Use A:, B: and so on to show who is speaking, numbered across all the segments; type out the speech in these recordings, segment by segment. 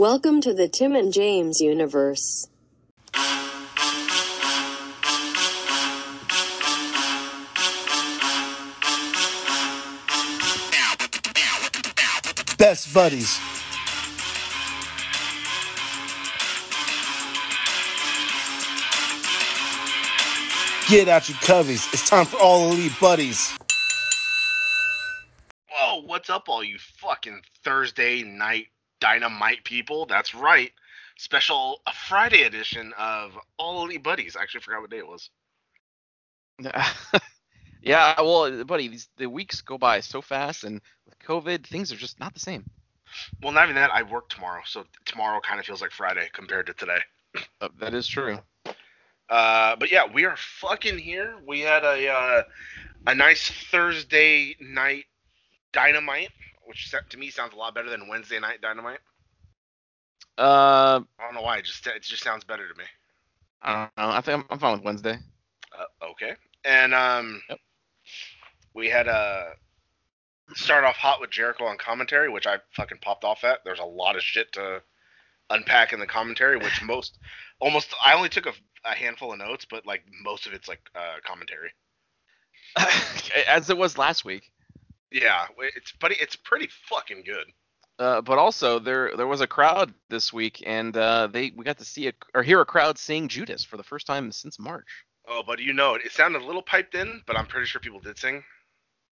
A: Welcome to the Tim and James universe.
B: Best buddies. Get out your coveys. It's time for all elite buddies.
C: Whoa, what's up, all you fucking Thursday night dynamite people? That's right. Special a Friday edition of All Elite Buddies. I actually forgot what day it was.
D: yeah, well, buddy, these, the weeks go by so fast, and with COVID, things are just not the same.
C: Well, not even that. I work tomorrow, so tomorrow kind of feels like Friday compared to today.
D: Uh, that is true.
C: Uh, but yeah, we are fucking here. We had a uh, a nice Thursday night dynamite, which to me sounds a lot better than Wednesday night dynamite.
D: Uh,
C: I don't know why. It just it just sounds better to me.
D: I don't know. I think I'm, I'm fine with Wednesday.
C: Uh, okay. And um,
D: Yep.
C: we had a start off hot with Jericho on commentary, which I fucking popped off at. There's a lot of shit to unpack in the commentary, which most almost I only took a, a handful of notes, but like most of it's like uh, commentary.
D: As it was last week.
C: Yeah, it's but it's pretty fucking good.
D: Uh, but also there there was a crowd this week, and uh, they we got to see a, or hear a crowd sing Judas for the first time since March.
C: Oh, but you know it. It sounded a little piped in, but I'm pretty sure people did sing.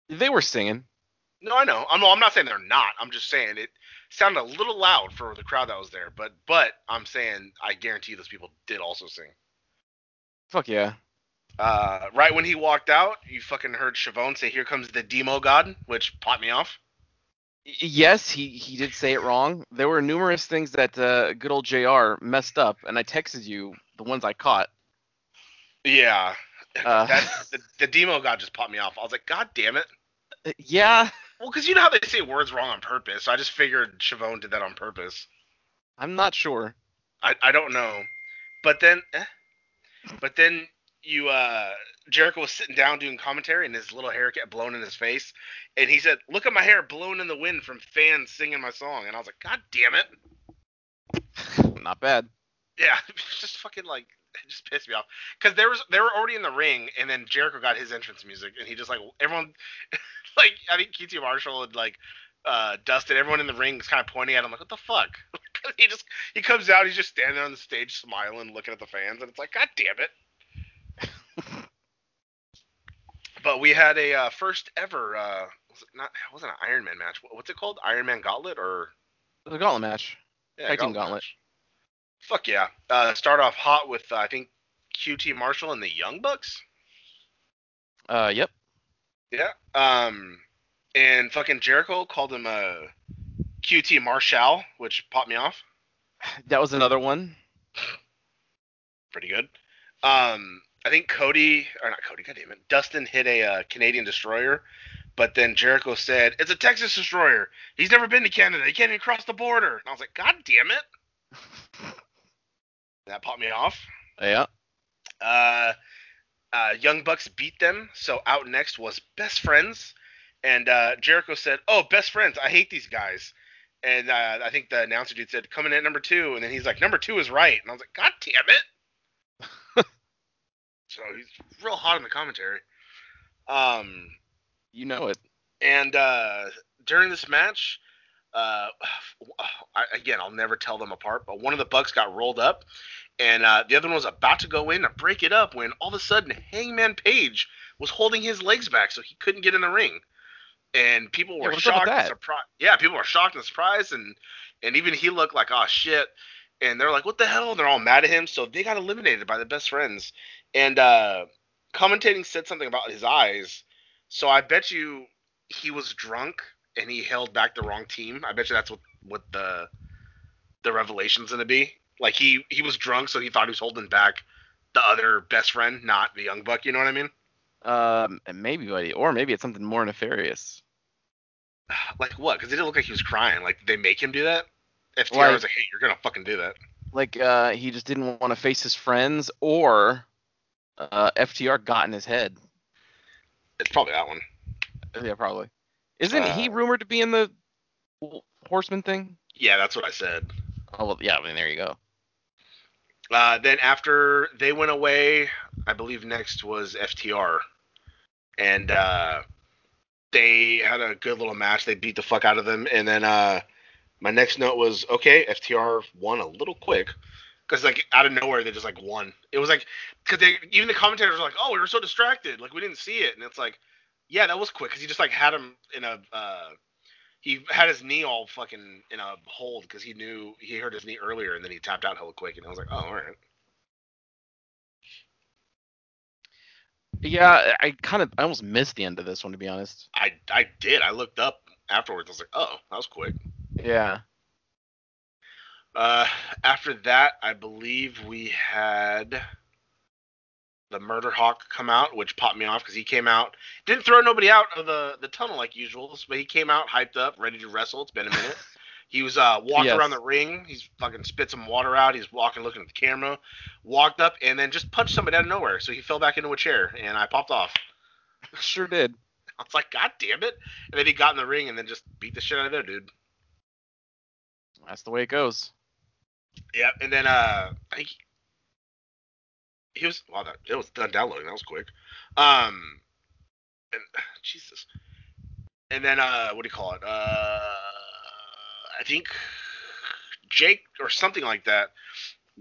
D: They were singing.
C: No, I know. I'm, I'm not saying they're not. I'm just saying it sounded a little loud for the crowd that was there. But but I'm saying I guarantee those people did also sing.
D: Fuck yeah.
C: Uh, right when he walked out, you fucking heard Schiavone say, "Here comes the demo god," which popped me off.
D: Yes, he, he did say it wrong. There were numerous things that uh, good old Jr. messed up, and I texted you the ones I caught.
C: Yeah,
D: Uh,
C: that the, the demo god just popped me off. I was like, "God damn it!"
D: yeah,
C: Well, because you know how they say words wrong on purpose, so I just figured Schiavone did that on purpose.
D: I'm not sure.
C: I, I don't know. But then eh. but then you uh Jericho was sitting down doing commentary and his little hair kept blown in his face and he said, Look at my hair blown in the wind from fans singing my song and I was like, God damn it.
D: not bad.
C: Yeah, just fucking like it just pissed me off. Cause there was they were already in the ring and then Jericho got his entrance music and he just like everyone like I think QT Marshall had like uh Dustin, everyone in the ring is kind of pointing at him like, What the fuck? he just he comes out, he's just standing on the stage smiling, looking at the fans, and it's like, God damn it. But we had a uh, first ever uh was it not it wasn't an Iron Man match. What's it called? Iron Man Gauntlet or
D: The gauntlet match.
C: yeah,
D: Tag gauntlet.
C: match. Fuck yeah. Uh start off hot with uh, I think QT Marshall and the Young Bucks.
D: Uh, yep.
C: Yeah. Um and fucking Jericho called him uh QT Marshall, which popped me off.
D: That was another one.
C: pretty good. Um, I think Cody or not Cody, God damn it, Dustin hit a uh, Canadian destroyer, but then Jericho said it's a Texas destroyer. He's never been to Canada. He can't even cross the border. And I was like, God damn it! That popped me off.
D: Yeah.
C: Uh, uh, Young Bucks beat them, so out next was Best Friends, and uh, Jericho said, "Oh, Best Friends, I hate these guys." And uh, I think the announcer dude said, "Coming in at number two," and then he's like, "Number two is right," and I was like, "God damn it!" So he's real hot in the commentary. Um,
D: You know it.
C: and uh, during this match, uh, I, again, I'll never tell them apart, but one of the Bucks got rolled up, and uh, the other one was about to go in to break it up when all of a sudden Hangman Page was holding his legs back so he couldn't get in the ring. And people were
D: with
C: shocked and surprised. Yeah, people were shocked and surprised, and and even he looked like, oh shit. And they're like, what the hell? And they're all mad at him. So they got eliminated by the best friends. And uh, commentating said something about his eyes. So I bet you he was drunk and he held back the wrong team. I bet you that's what what the the revelation's gonna be. Like he he was drunk, so he thought he was holding back the other best friend, not the young buck. You know what I mean?
D: Um, maybe, buddy, or maybe it's something more nefarious.
C: Like what? Because it didn't look like he was crying. Like did they make him do that? FTR
D: Like-
C: was like, hey, you're gonna fucking do that.
D: Like, uh, he just didn't want to face his friends, or uh, FTR got in his head.
C: It's probably that one.
D: Yeah, probably. Isn't he
C: Uh,
D: rumored to be in the Horseman thing?
C: Yeah, that's what I said.
D: Oh well, yeah. I mean, there you go.
C: Uh, then after they went away, I believe next was FTR, and uh, they had a good little match. They beat the fuck out of them, and then uh, my next note was okay. FTR won a little quick because like out of nowhere they just like won. It was like because they even the commentators were like, oh, we were so distracted, like we didn't see it, and it's like, yeah, that was quick because he just like had him in a. Uh, he had his knee all fucking in a hold because he knew he hurt his knee earlier and then he tapped out hella quick and I was like, oh, all right.
D: Yeah, I kind of I almost missed the end of this one to be honest.
C: I I did. I looked up afterwards. I was like, oh, that was quick.
D: Yeah.
C: Uh, after that, I believe we had the Murder Hawk come out, which popped me off because he came out, didn't throw nobody out of the the tunnel like usual, but he came out hyped up, ready to wrestle. It's been a minute. he was uh walking
D: Yes.
C: around the ring. He's fucking spit some water out. He's walking, looking at the camera, walked up, and then just punched somebody out of nowhere. So he fell back into a chair, and I popped off.
D: Sure did.
C: I was like, God damn it! And then he got in the ring and then just beat the shit out of there, dude.
D: That's the way it goes.
C: Yeah, and then uh, I think he was. Wow, that it was done downloading. That was quick. Um, and Jesus, and then uh, what do you call it? Uh, I think Jake or something like that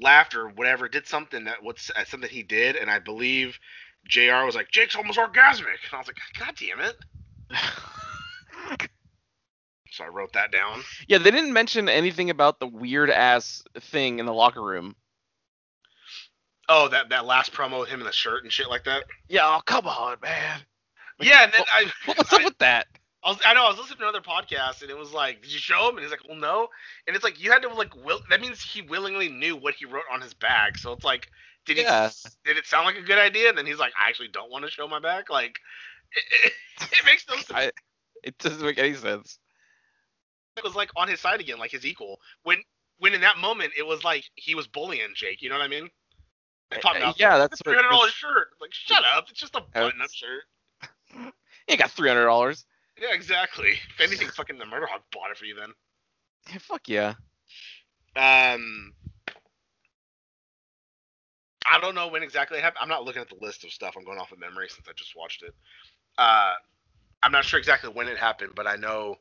C: laughed or whatever, did something that what's uh, something he did, and I believe Jr. was like, Jake's almost orgasmic, and I was like, God damn it! So I wrote that down.
D: yeah, they didn't mention anything about the weird ass thing in the locker room.
C: Oh, that that last promo with him in the shirt and shit like that.
D: Yeah, oh come on, man.
C: Yeah, and then I.
D: What was up
C: I-
D: with that?
C: I was, I know I was listening to another podcast and it was like, did you show him? And he's like, well, no. And it's like you had to like, will, that means he willingly knew what he wrote on his bag. So it's like, did he?
D: Yeah.
C: Did it sound like a good idea? And then he's like, I actually don't want to show my back. Like, it, it, makes no sense.
D: I, it doesn't make any sense.
C: It was like on his side again, like his equal. When when in that moment it was like he was bullying Jake. You know what I mean?
D: Uh, yeah, that's
C: three hundred dollars shirt. Like, shut up! It's just a button-up shirt.
D: You ain't got three hundred dollars.
C: Yeah, exactly. If anything, fucking the Murder Hawk bought it for you then.
D: Yeah, fuck yeah.
C: Um, I don't know when exactly it happened. I'm not looking at the list of stuff. I'm going off of memory since I just watched it. Uh, I'm not sure exactly when it happened, but I know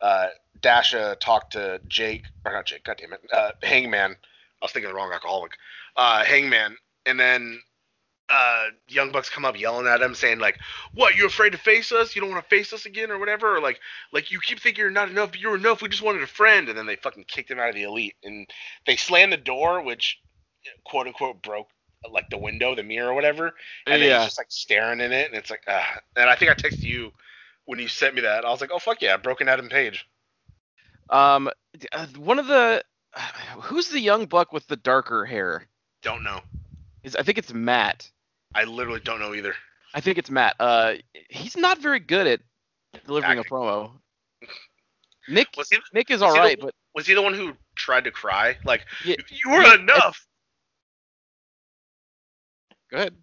C: uh, Dasha talked to Jake, or not Jake, God damn it, uh, Hangman. I was thinking the wrong alcoholic. Uh, Hangman, and then uh, Young Bucks come up yelling at him, saying like, "What? You afraid to face us? You don't want to face us again, or whatever? Or like, like you keep thinking you're not enough, but you're enough. We just wanted a friend." And then they fucking kicked him out of the elite, and they slammed the door, which quote unquote broke like the window, the mirror, or whatever. And then
D: Yeah.
C: he's just like staring in it, and it's like, uh, and I think I texted you when you sent me that. I was like, "Oh fuck yeah, broken Adam Page."
D: Um, uh, one of the who's the young buck with the darker hair?
C: Don't know.
D: Is I think it's Matt.
C: I literally don't know either.
D: I think it's Matt. Uh, he's not very good at delivering
C: Acting.
D: a promo. Nick
C: Was he-
D: Nick is all
C: the-
D: but
C: Was he the one who tried to cry? Like,
D: Yeah,
C: you were
D: yeah,
C: enough.
D: go ahead.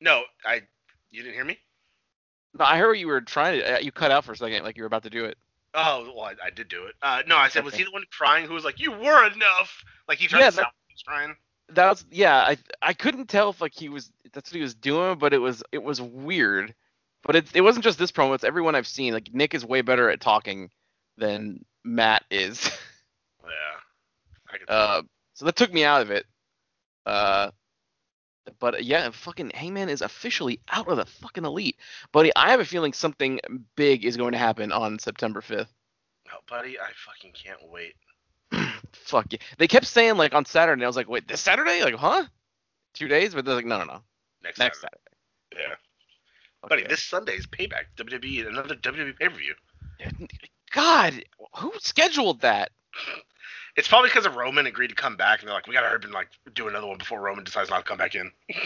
C: No, I. You didn't hear me?
D: No, I heard you were trying to. Uh, you cut out for a second, like you were about to do it.
C: Oh, well, I, I did do it. Uh, no, I said, was he the one crying who was like, "You were enough"? Like he tried
D: Yeah,
C: to
D: that-
C: sound like he was crying.
D: That was yeah. I I couldn't tell if like he was that's what he was doing, but it was it was weird. But it it wasn't just this promo. It's everyone I've seen. Like Nick is way better at talking than Matt is.
C: Yeah.
D: Uh, so that took me out of it. Uh, but uh, yeah, fucking Hangman is officially out of the fucking elite. Buddy, I have a feeling something big is going to happen on September 5th.
C: oh, buddy, I fucking can't wait.
D: Fuck yeah. They kept saying like on Saturday. I was like, wait, this Saturday? Like, huh? Two days? But they're like, no, no, no.
C: Next,
D: Next
C: Saturday.
D: Saturday.
C: Yeah.
D: Fuck
C: Buddy, this Sunday is payback. WWE, another WWE pay per view.
D: God, who scheduled that?
C: It's probably because of Roman agreed to come back, and they're like, we gotta hurry and like do another one before Roman decides not to come back in.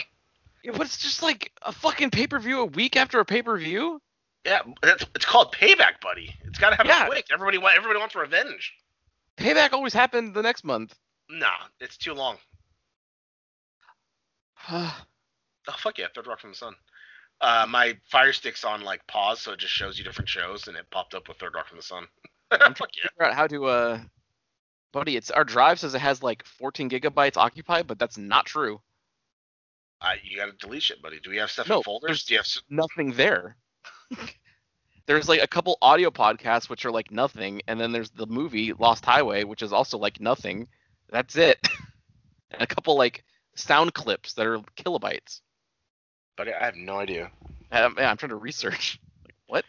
D: Yeah, but it's just like a fucking pay per view a week after a pay per view.
C: Yeah, that's, it's called payback, buddy. It's gotta happen
D: Yeah.
C: quick. Everybody, wa- everybody wants revenge.
D: Payback always happened the next month.
C: Nah, it's too long. Oh fuck yeah, Third Rock from the Sun. Uh, my Fire Stick's on like pause, so it just shows you different shows, and it popped up with Third Rock from the Sun. fuck yeah.
D: Figure out how to uh Buddy, it's our drive says it has like 14 gigabytes occupied, but that's not true.
C: Uh, you gotta delete it, buddy. Do we have stuff
D: No,
C: in folders? Do you have s-
D: Nothing there. there's like a couple audio podcasts which are like nothing, and then there's the movie Lost Highway, which is also like nothing. That's it. and a couple like sound clips that are kilobytes.
C: buddy? I have no idea.
D: Um, yeah, I'm trying to research. Like, what?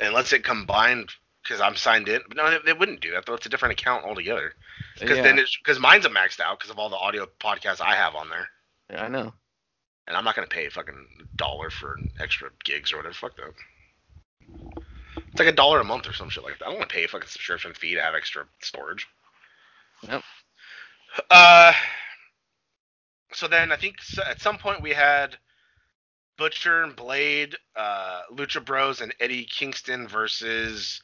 C: Unless it combined because I'm signed in. But no, they, wouldn't do that though. It's a different account altogether. Because
D: yeah,
C: then it's because mine's a maxed out because of all the audio podcasts I have on there,
D: yeah, I know.
C: and I'm not gonna pay a fucking dollar for extra gigs or whatever. Fuck that. It's like a dollar a month or some shit like that. I don't want to pay a fucking subscription fee to have extra storage.
D: Yep.
C: Uh. So then I think at some point we had Butcher and Blade, uh, Lucha Bros, and Eddie Kingston versus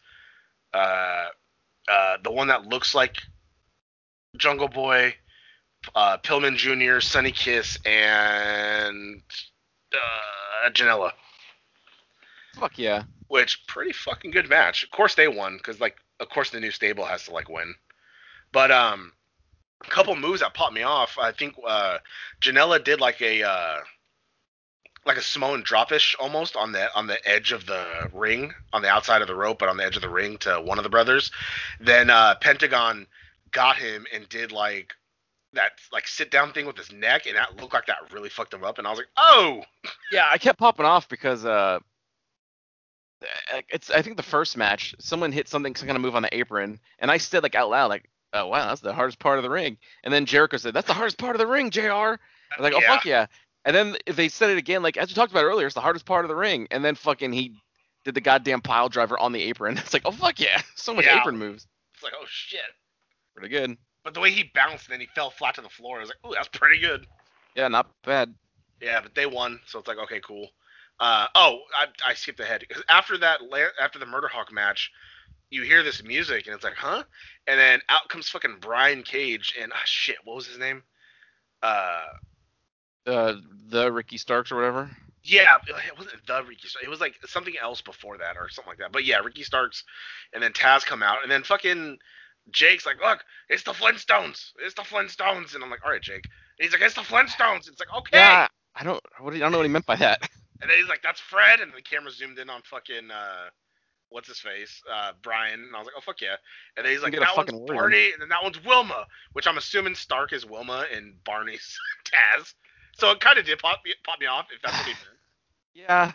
C: uh, uh, the one that looks like Jungle Boy, uh, Pillman Jr., Sonny Kiss, and uh, Janela.
D: Fuck yeah.
C: Which pretty fucking good match. Of course they won because like of course the new stable has to like win. But um, a couple moves that popped me off. I think uh, Janela did like a uh, like a Samoan dropish almost on the on the edge of the ring on the outside of the rope, but on the edge of the ring to one of the brothers. Then uh, Pentagon got him and did like that like sit down thing with his neck, and that looked like that really fucked him up. And I was like, oh,
D: Yeah, I kept popping off because uh, it's I think the first match someone hit something some kind of move on the apron, and I said like out loud like, oh wow, that's the hardest part of the ring. And then Jericho said, that's the hardest part of the ring, Jr. I was like, oh
C: Yeah.
D: fuck yeah. And then they said it again, like as we talked about earlier, it's the hardest part of the ring. And then fucking he did the goddamn pile driver on the apron. It's like, oh fuck yeah, so much
C: Yeah.
D: apron moves.
C: it's like oh shit.
D: Pretty good.
C: But the way he bounced and then he fell flat to the floor, I was like, ooh, that's pretty good.
D: Yeah, not bad.
C: Yeah, but they won, so it's like, okay, cool. Uh, oh, I, I skipped ahead because after that, after the Murder Hawk match, you hear this music and it's like, huh? And then out comes fucking Brian Cage and ah, shit, what was his name? Uh,
D: Uh, the Ricky Starks or whatever.
C: yeah, it wasn't the Ricky Starks. It was like something else before that or something like that. But yeah, Ricky Starks, and then Taz come out, and then fucking Jake's like, look, it's the Flintstones, it's the Flintstones, and I'm like, all right, Jake. And he's like, it's the Flintstones. It's like, okay.
D: Yeah, I don't. What I don't know what he meant by that.
C: And then he's like, "That's Fred," and the camera zoomed in on fucking uh, what's his face, uh, Brian, and I was like, "Oh fuck yeah!" And then he's like, "That one's
D: fucking word in.
C: Barney," and then that one's Wilma, which I'm assuming Stark is Wilma and Barney's Taz. So it kind of did pop me, pop me off if that's what he meant.
D: Yeah.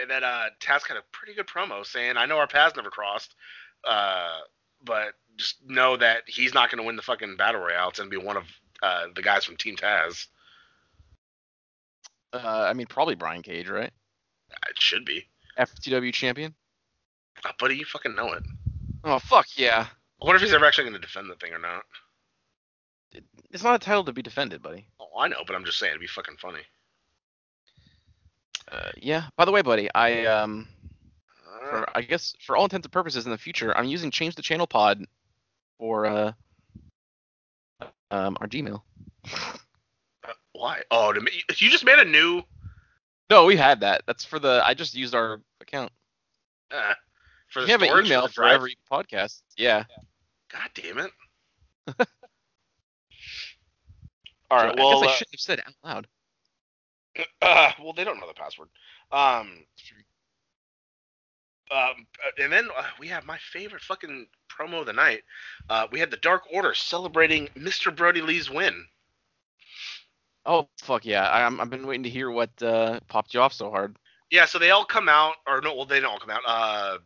C: And then uh, Taz had a pretty good promo saying, "I know our paths never crossed, uh, but just know that he's not going to win the fucking battle royale. It's going to be one of uh, the guys from Team Taz.
D: Uh, I mean, probably Brian Cage, right?
C: It should be,
D: FTW champion.
C: uh, buddy. You fucking know it.
D: Oh fuck yeah!
C: I wonder if he's ever actually going to defend the thing or not.
D: It's not a title to be defended, buddy.
C: Oh, I know, but I'm just saying it'd be fucking funny.
D: Uh, yeah. By the way, buddy, I um,
C: Uh,
D: for, I guess for all intents and purposes in the future, I'm using change the channel pod for uh, um, our Gmail.
C: why? Oh, to me, you just made a new.
D: No, we had that. That's for the. I just used our account.
C: Uh, for the
D: We have an email
C: the
D: for every podcast. Yeah.
C: God damn it! All right.
D: So
C: well,
D: I guess I
C: uh,
D: shouldn't have said it out loud.
C: uh, well, they don't know the password. Um, um, uh, and then uh, we have my favorite fucking promo of the night. Uh, we had the Dark Order celebrating Mr. Brodie Lee's win.
D: Oh fuck yeah! I, I'm, I've been waiting to hear what uh, popped you off so hard.
C: Yeah, so they all come out, or no, well, they don't all come out.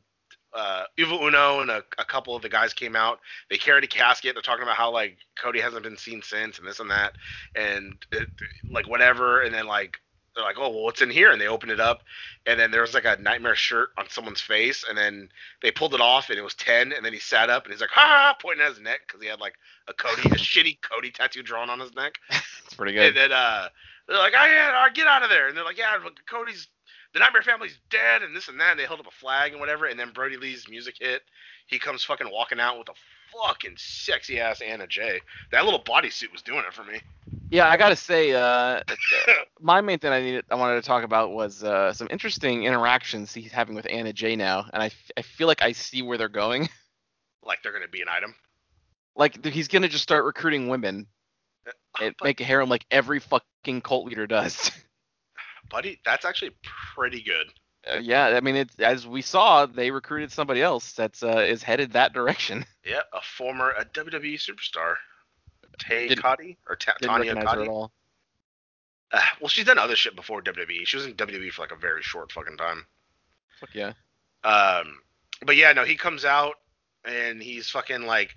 C: Uh, uh, Evil Uno and a, a couple of the guys came out. They carried a casket. They're talking about how like Cody hasn't been seen since, and this and that, and it, like whatever. And then like they're like, oh well, what's in here? And they open it up, and then there was like a nightmare shirt on someone's face, and then they pulled it off, and it was ten. And then he sat up, and he's like, ha, ha pointing at his neck because he had like a Cody, a shitty Cody tattoo drawn on his neck.
D: It's pretty good.
C: And then uh, they're like, "Oh yeah, all right, get out of there!" And they're like, "Yeah, Cody's the Nightmare Family's dead," and this and that. And they held up a flag and whatever. And then Brodie Lee's music hit. He comes fucking walking out with a fucking sexy ass Anna Jay. That little bodysuit was doing it for me.
D: Yeah, I gotta say, uh, my main thing I needed, I wanted to talk about was uh, some interesting interactions he's having with Anna Jay now, and I, f- I feel like I see where they're going.
C: like they're gonna be an item.
D: Like he's gonna just start recruiting women and
C: But,
D: make a harem like every fucking cult leader does.
C: buddy, that's actually pretty good.
D: Uh, yeah, I mean, it's as we saw, they recruited somebody else that's uh, is headed that direction.
C: Yeah, a former a WWE superstar, Tay Conti or Ta-
D: Didn't
C: Tanya
D: recognize her at all.
C: Uh, well, she's done other shit before WWE. She was in WWE for like a very short fucking time.
D: Fuck yeah.
C: Um, but yeah, no, he comes out and he's fucking like,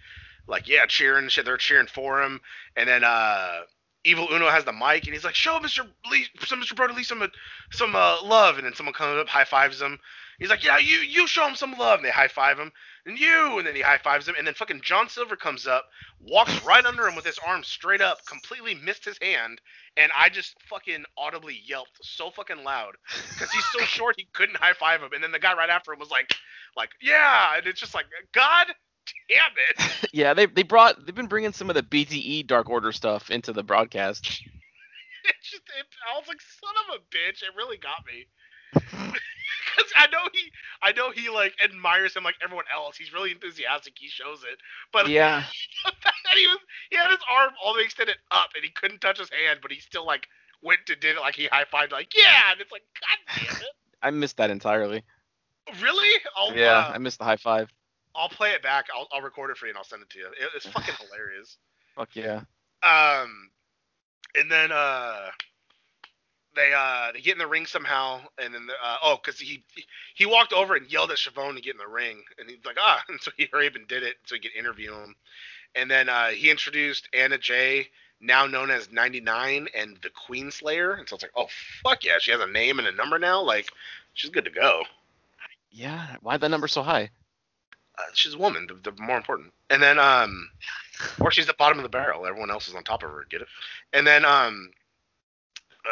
C: like yeah, cheering shit. They're cheering for him, and then uh, Evil Uno has the mic and he's like, "Show Mr. Lee, some Mr. Brodie Lee some uh, some uh, love," and then someone comes up, high fives him. He's like, "Yeah, you you show him some love," and they high five him, and you, and then he high fives him, and then fucking John Silver comes up, walks right under him with his arm straight up, completely missed his hand, and I just fucking audibly yelped so fucking loud because he's so short he couldn't high five him, and then the guy right after him was like, like yeah, and it's just like, God damn it.
D: Yeah, they they brought they've been bringing some of the BTE Dark Order stuff into the broadcast.
C: It's just, it, I was like, son of a bitch, it really got me. Because I know he, I know he like admires him like everyone else. He's really enthusiastic. He shows it, but
D: yeah,
C: the fact that he was, he had his arm all the way extended up and he couldn't touch his hand, but he still like went to did it like he high fived like yeah, and it's like God damn it,
D: I missed that entirely.
C: really? I'll,
D: Yeah, I missed the high five.
C: I'll play it back. I'll, I'll record it for you and I'll send it to you. It, it's fucking hilarious.
D: Fuck yeah.
C: Um, and then uh, they uh they get in the ring somehow, and then uh, oh, because he he walked over and yelled at Schiavone to get in the ring, and he's like ah, and so he hurried up and did it so he could interview him, and then uh, he introduced Anna Jay, now known as 99, and the Queen Slayer, and so it's like oh fuck yeah, she has a name and a number now, like she's good to go.
D: Yeah, why'd that number so high?
C: Uh, she's a woman, the, the more important. And then um, or she's at the bottom of the barrel. Everyone else is on top of her. Get it? And then um.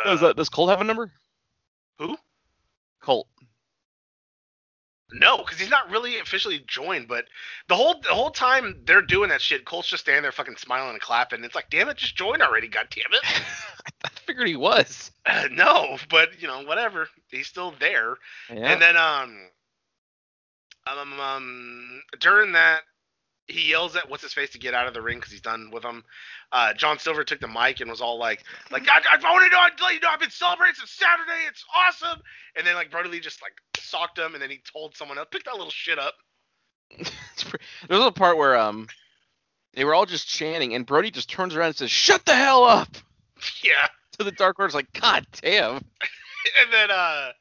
D: does
C: uh,
D: that does Colt have a number?
C: Who?
D: Colt.
C: No, because he's not really officially joined. But the whole the whole time they're doing that shit, Colt's just standing there fucking smiling and clapping. It's like, damn it, just join already, god damn it.
D: I figured he was.
C: Uh, no, but you know, whatever. He's still there.
D: Yeah.
C: And then um, um, um, during that, he yells at what's his face to get out of the ring because he's done with him. Uh, John Silver took the mic and was all like, like I, I want to let you know I've been celebrating since Saturday. It's awesome. And then like Brodie Lee just like socked him, and then he told someone else, pick that little shit up.
D: It's pre- there a part where um they were all just chanting and Brodie just turns around and says, "Shut the hell up!"
C: Yeah.
D: To the Dark Order's like, "God damn!"
C: and then uh,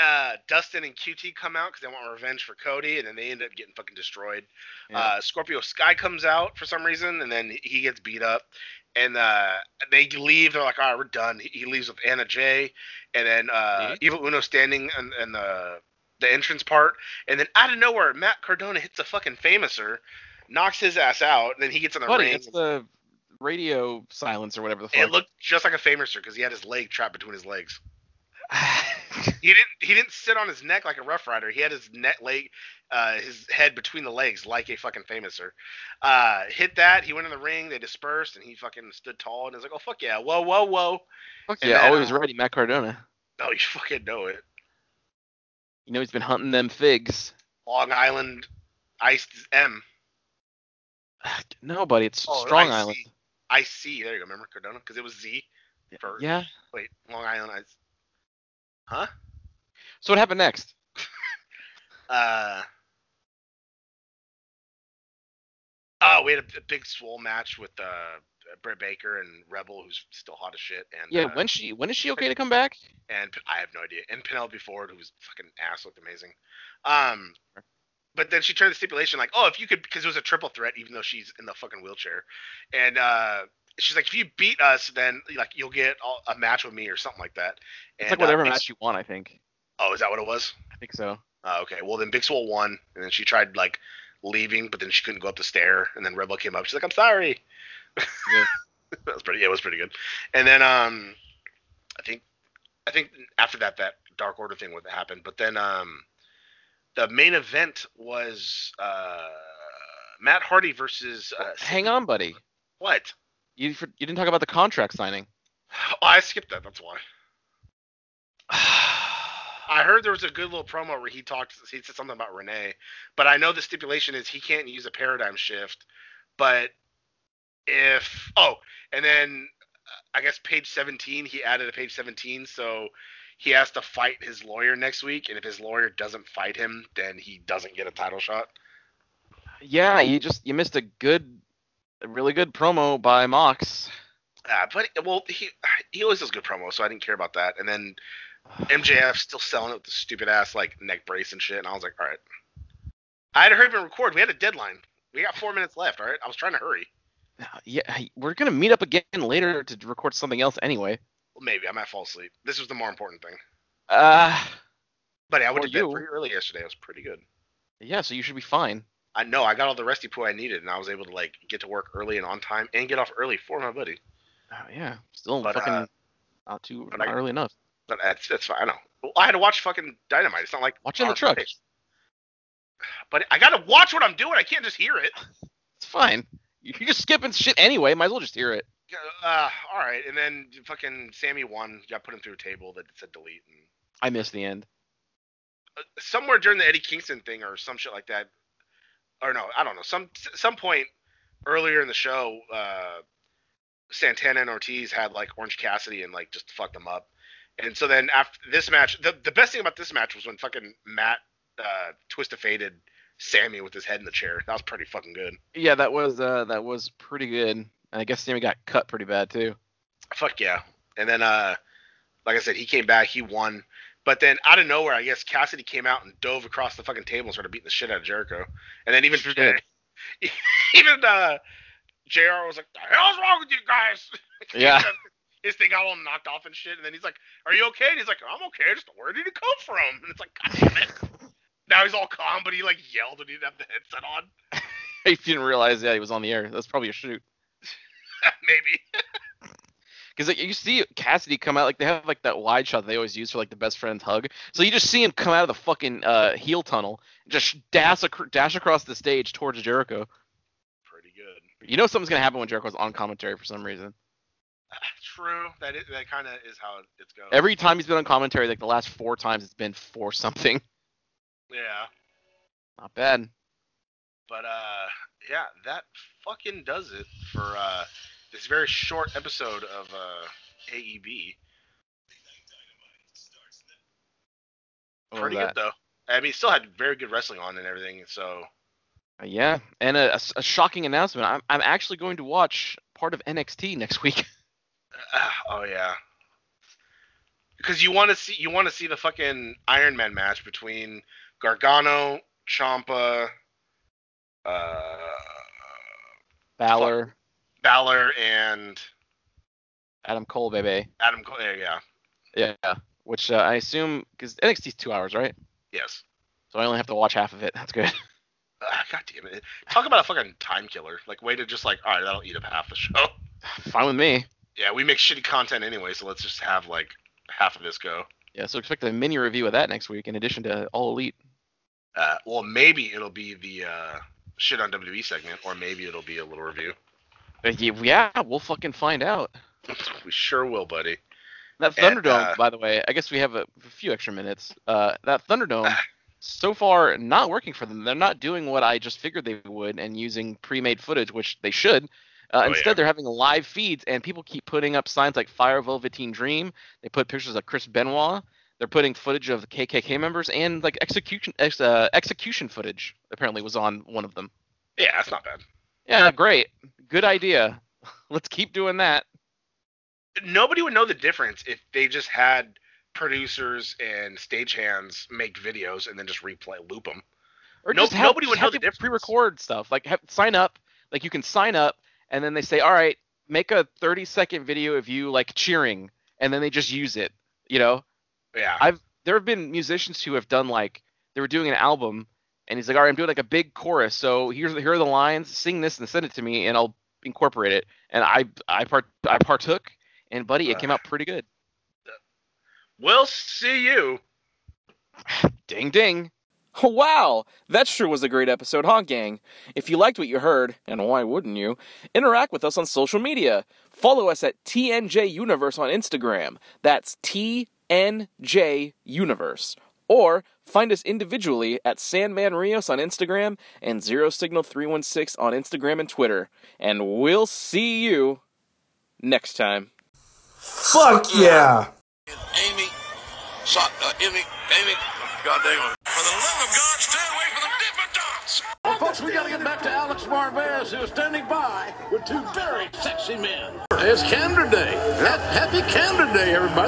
C: uh, Dustin and QT come out because they want revenge for Cody, and then they end up getting fucking destroyed.
D: Yeah.
C: Uh, Scorpio Sky comes out for some reason, and then he gets beat up. And uh, they leave. They're like, "All right, we're done." He, he leaves with Anna Jay, and then uh,
D: Yeah.
C: Evil Uno standing in, in the the entrance part, and then out of nowhere, Matt Cardona hits a fucking famouser, knocks his ass out, and then he gets in the
D: Buddy,
C: ring.
D: it's the radio silence or whatever the fuck.
C: It looked just like a famouser because he had his leg trapped between his legs. He didn't. He didn't sit on his neck like a Rough Rider. He had his neck leg, uh, his head between the legs like a fucking famouser. Uh, hit that. He went in the ring. They dispersed, and he fucking stood tall and was like, "Oh fuck yeah! Whoa, whoa, whoa!"
D: Fuck
C: and
D: yeah,
C: then,
D: always
C: uh,
D: ready, Matt Cardona.
C: Oh, you fucking know it.
D: You know he's been hunting them figs.
C: Long Island, iced M.
D: No, buddy, it's
C: Oh,
D: Strong
C: IC.
D: Island.
C: I see. There you go. Remember Cardona? Because it was Z. For,
D: Yeah.
C: Wait, Long Island Ice. Huh?
D: So what happened next?
C: Uh. Oh, we had a, a big swole match with uh, Britt Baker and Rebel, who's still hot as shit. And
D: Yeah,
C: uh,
D: when she when is she okay to come back?
C: and I have no idea. And Penelope Ford, who was fucking ass, looked amazing. Um, but then she turned the stipulation like, oh, if you could, because it was a triple threat, even though she's in the fucking wheelchair, and uh, she's like, if you beat us, then like you'll get a match with me or something like that.
D: It's
C: And,
D: like whatever
C: uh,
D: match you want, I think.
C: Oh, is that what it was?
D: I think so.
C: Uh, okay, well then Big Swole won, and then she tried like leaving, but then she couldn't go up the stair, and then Rebel came up. She's like, I'm sorry.
D: Yeah.
C: that was pretty. Yeah, it was pretty good. And then um, I think I think after that that Dark Order thing would happen, but then um, the main event was uh Matt Hardy versus uh,
D: Hang on, buddy.
C: what?
D: You you didn't talk about the contract signing.
C: Oh, I skipped that. That's why. I heard there was a good little promo where he talked. He said something about Renee, but I know the stipulation is he can't use a paradigm shift But if oh, and then uh, I guess page 17, he added a page 17, so he has to fight his lawyer next week, and if his lawyer doesn't fight him, then he doesn't get a title shot.
D: Yeah, you just you missed a good, a really good promo by Mox.
C: Uh, but well, he he always does good promo, so I didn't care about that. And then MJF still selling it with the stupid ass like neck brace and shit, and I was like, all right. I had to hurry up and record. We had a deadline. We got four minutes left. All right, I was trying to hurry.
D: Yeah, we're gonna meet up again later to record something else anyway.
C: Well, maybe I might fall asleep. This was the more important thing.
D: Uh,
C: But I went to bed pretty early yesterday. It was pretty good.
D: yeah, so you should be fine.
C: I know I got all the resty poo I needed, and I was able to like get to work early and on time, and get off early for my buddy.
D: Uh, yeah, still
C: But,
D: fucking
C: uh,
D: not too not
C: I-
D: early enough.
C: But that's that's fine. I know. Well, I had to watch fucking Dynamite. It's not like
D: watching the truck.
C: But I gotta watch what I'm doing. I can't just hear it.
D: It's fine. You're just skipping shit anyway. Might as well just hear it.
C: Uh, all right, and then fucking Sammy won. Got put him through a table that said delete, and
D: I missed the end.
C: uh, somewhere during the Eddie Kingston thing or some shit like that, or no, I don't know. Some some point earlier in the show, uh, Santana and Ortiz had like Orange Cassidy and like just fucked them up. And so then after this match, the the best thing about this match was when fucking Matt uh, twisted faded Sammy with his head in the chair. That was pretty fucking good.
D: Yeah, that was uh that was pretty good. And I guess Sammy got cut pretty bad too.
C: Fuck yeah. And then uh like I said, he came back, he won. But then out of nowhere, I guess Cassidy came out and dove across the fucking table and started beating the shit out of Jericho. And then even
D: did.
C: even uh JR was like, The hell's wrong with you guys?
D: Yeah.
C: His thing got all knocked off and shit, and then he's like, Are you okay? And he's like, I'm okay, just where did it come from? And it's like, God damn it. now he's all calm, but he like yelled and he didn't have the headset on.
D: you didn't realize, yeah, he was on the air. That's probably a shoot.
C: Maybe.
D: Because like, you see Cassidy come out, like they have like that wide shot they always use for like the best friends hug. So you just see him come out of the fucking uh, heel tunnel, and just dash ac- dash across the stage towards Jericho.
C: Pretty good.
D: You know something's gonna happen when Jericho's on commentary for some reason.
C: True. That is, that kind of is how it's going.
D: Every time he's been on commentary, like the last four times, it's been for something.
C: yeah.
D: Not bad.
C: But uh, yeah, that fucking does it for uh this very short episode of uh AEB. Pretty good though. I mean, still had very good wrestling on and everything. So
D: Uh, Yeah, and a shocking announcement. I'm I'm actually going to watch part of NXT next week.
C: uh, oh yeah. Because you want to see you want to see the fucking Iron Man match between Gargano, Ciampa, uh,
D: Balor,
C: Balor, and
D: Adam Cole, baby.
C: Adam Cole. Yeah, yeah,
D: Yeah, which uh, I assume because NXT's two hours, right?
C: yes.
D: So I only have to watch half of it. That's good.
C: Ah, God damn it! Talk about a fucking time killer. Like way to just like, all right, that'll eat up half the show.
D: Fine with me.
C: Yeah, we make shitty content anyway, so let's just have like half of this go.
D: Yeah, so expect a mini review of that next week in addition to All Elite.
C: Uh, well, maybe it'll be the uh, shit on WWE segment, or maybe it'll be a little review.
D: Uh, ye- Yeah, we'll fucking find out.
C: we sure will, buddy.
D: That
C: And,
D: Thunderdome,
C: uh,
D: by the way, I guess we have a, a few extra minutes. Uh, that Thunderdome, so far not working for them. They're not doing what I just figured they would and using pre-made footage, which they should. Uh,
C: Oh,
D: instead,
C: yeah.
D: they're having live feeds, and people keep putting up signs like Fire Velveteen Dream. They put pictures of Chris Benoit. They're putting footage of the KKK members and like execution ex, uh, execution footage. Apparently, was on one of them.
C: Yeah, that's not bad.
D: Yeah, great, good idea. Let's keep doing that.
C: Nobody would know the difference if they just had producers and stagehands make videos and then just replay loop them.
D: Or
C: No-
D: just have,
C: nobody would know the difference.
D: Pre-record stuff. Like have, sign up. Like you can sign up, and then they say, "All right, make a 30-second video of you like cheering," and then they just use it. You know,
C: Yeah.
D: I've there have been musicians who have done like they were doing an album, and he's like, "All right, I'm doing like a big chorus. So here's here are the lines. Sing this and send it to me, and I'll incorporate it." And I I part I partook, and buddy, it came out pretty good.
C: we'll see you.
D: Ding ding.
E: Wow, that sure was a great episode, huh, gang? If you liked what you heard, and why wouldn't you, interact with us on social media. Follow us at TNJ Universe on Instagram. That's TNJ Universe. Or
D: Find us individually at Sandman Rios on Instagram and Zero Signal 316 on Instagram and Twitter. And we'll see you next time.
C: Fuck yeah!
E: Amy, so, uh, Amy, Amy, God dang it. For the love of God, stay away from the Dippin' Dots.
F: Well, folks, we gotta get back to Alex Marvez, who's standing by with two very sexy men. It's Candor Day. Happy Candor Day, everybody.